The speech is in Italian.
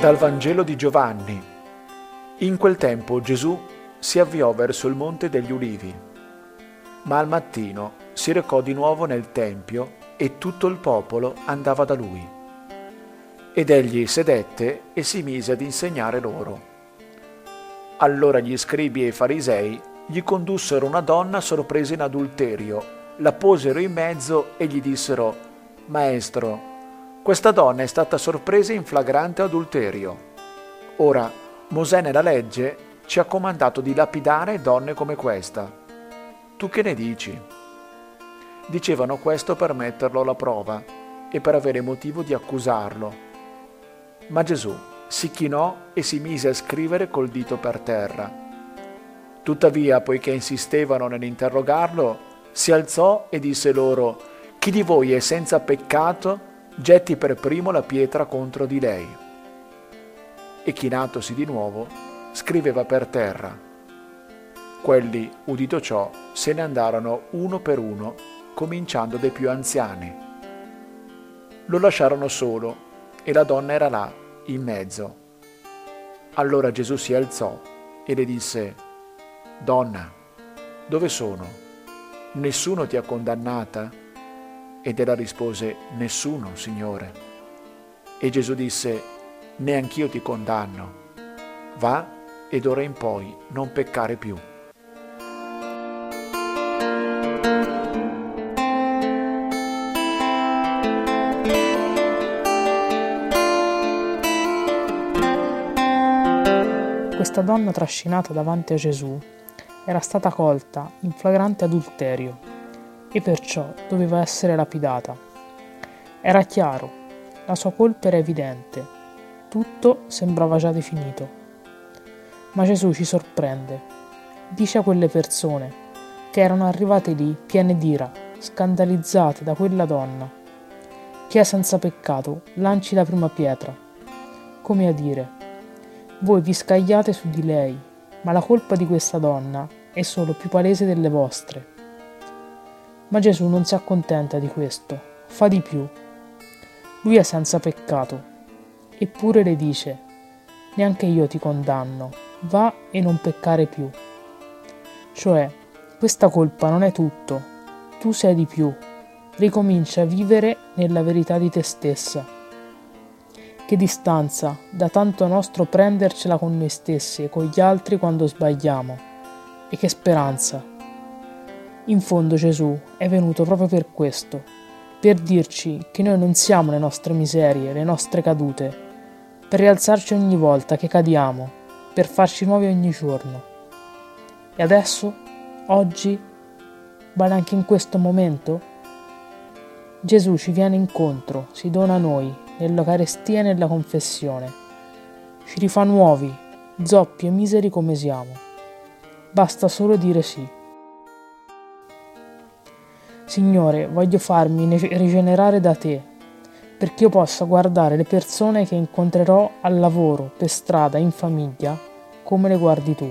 Dal Vangelo di Giovanni. In quel tempo Gesù si avviò verso il monte degli ulivi, ma al mattino si recò di nuovo nel Tempio e tutto il popolo andava da lui. Ed egli sedette e si mise ad insegnare loro. Allora gli scribi e i farisei gli condussero una donna sorpresa in adulterio, la posero in mezzo e gli dissero, Maestro, questa donna è stata sorpresa in flagrante adulterio. Ora, Mosè nella legge ci ha comandato di lapidare donne come questa. Tu che ne dici? Dicevano questo per metterlo alla prova e per avere motivo di accusarlo. Ma Gesù si chinò e si mise a scrivere col dito per terra. Tuttavia, poiché insistevano nell'interrogarlo, si alzò e disse loro, Chi di voi è senza peccato? Getti per primo la pietra contro di lei. E chinatosi di nuovo, scriveva per terra. Quelli, udito ciò, se ne andarono uno per uno, cominciando dai più anziani. Lo lasciarono solo e la donna era là, in mezzo. Allora Gesù si alzò e le disse, Donna, dove sono? Nessuno ti ha condannata? Ed ella rispose, Nessuno, Signore. E Gesù disse, Neanch'io ti condanno. Va ed ora in poi non peccare più. Questa donna trascinata davanti a Gesù era stata colta in flagrante adulterio e perciò doveva essere lapidata. Era chiaro, la sua colpa era evidente, tutto sembrava già definito. Ma Gesù ci sorprende, dice a quelle persone che erano arrivate lì piene d'ira, scandalizzate da quella donna. Chi è senza peccato, lanci la prima pietra. Come a dire, voi vi scagliate su di lei, ma la colpa di questa donna è solo più palese delle vostre. Ma Gesù non si accontenta di questo, fa di più. Lui è senza peccato, eppure le dice, neanche io ti condanno, va e non peccare più. Cioè, questa colpa non è tutto, tu sei di più, ricomincia a vivere nella verità di te stessa. Che distanza da tanto nostro prendercela con noi stessi e con gli altri quando sbagliamo. E che speranza in fondo Gesù è venuto proprio per questo, per dirci che noi non siamo le nostre miserie, le nostre cadute, per rialzarci ogni volta che cadiamo, per farci nuovi ogni giorno. E adesso, oggi, vale anche in questo momento? Gesù ci viene incontro, si dona a noi, nell'Eucarestia e nella confessione. Ci rifà nuovi, zoppi e miseri come siamo. Basta solo dire sì. Signore, voglio farmi rigenerare da te, perché io possa guardare le persone che incontrerò al lavoro, per strada, in famiglia, come le guardi tu.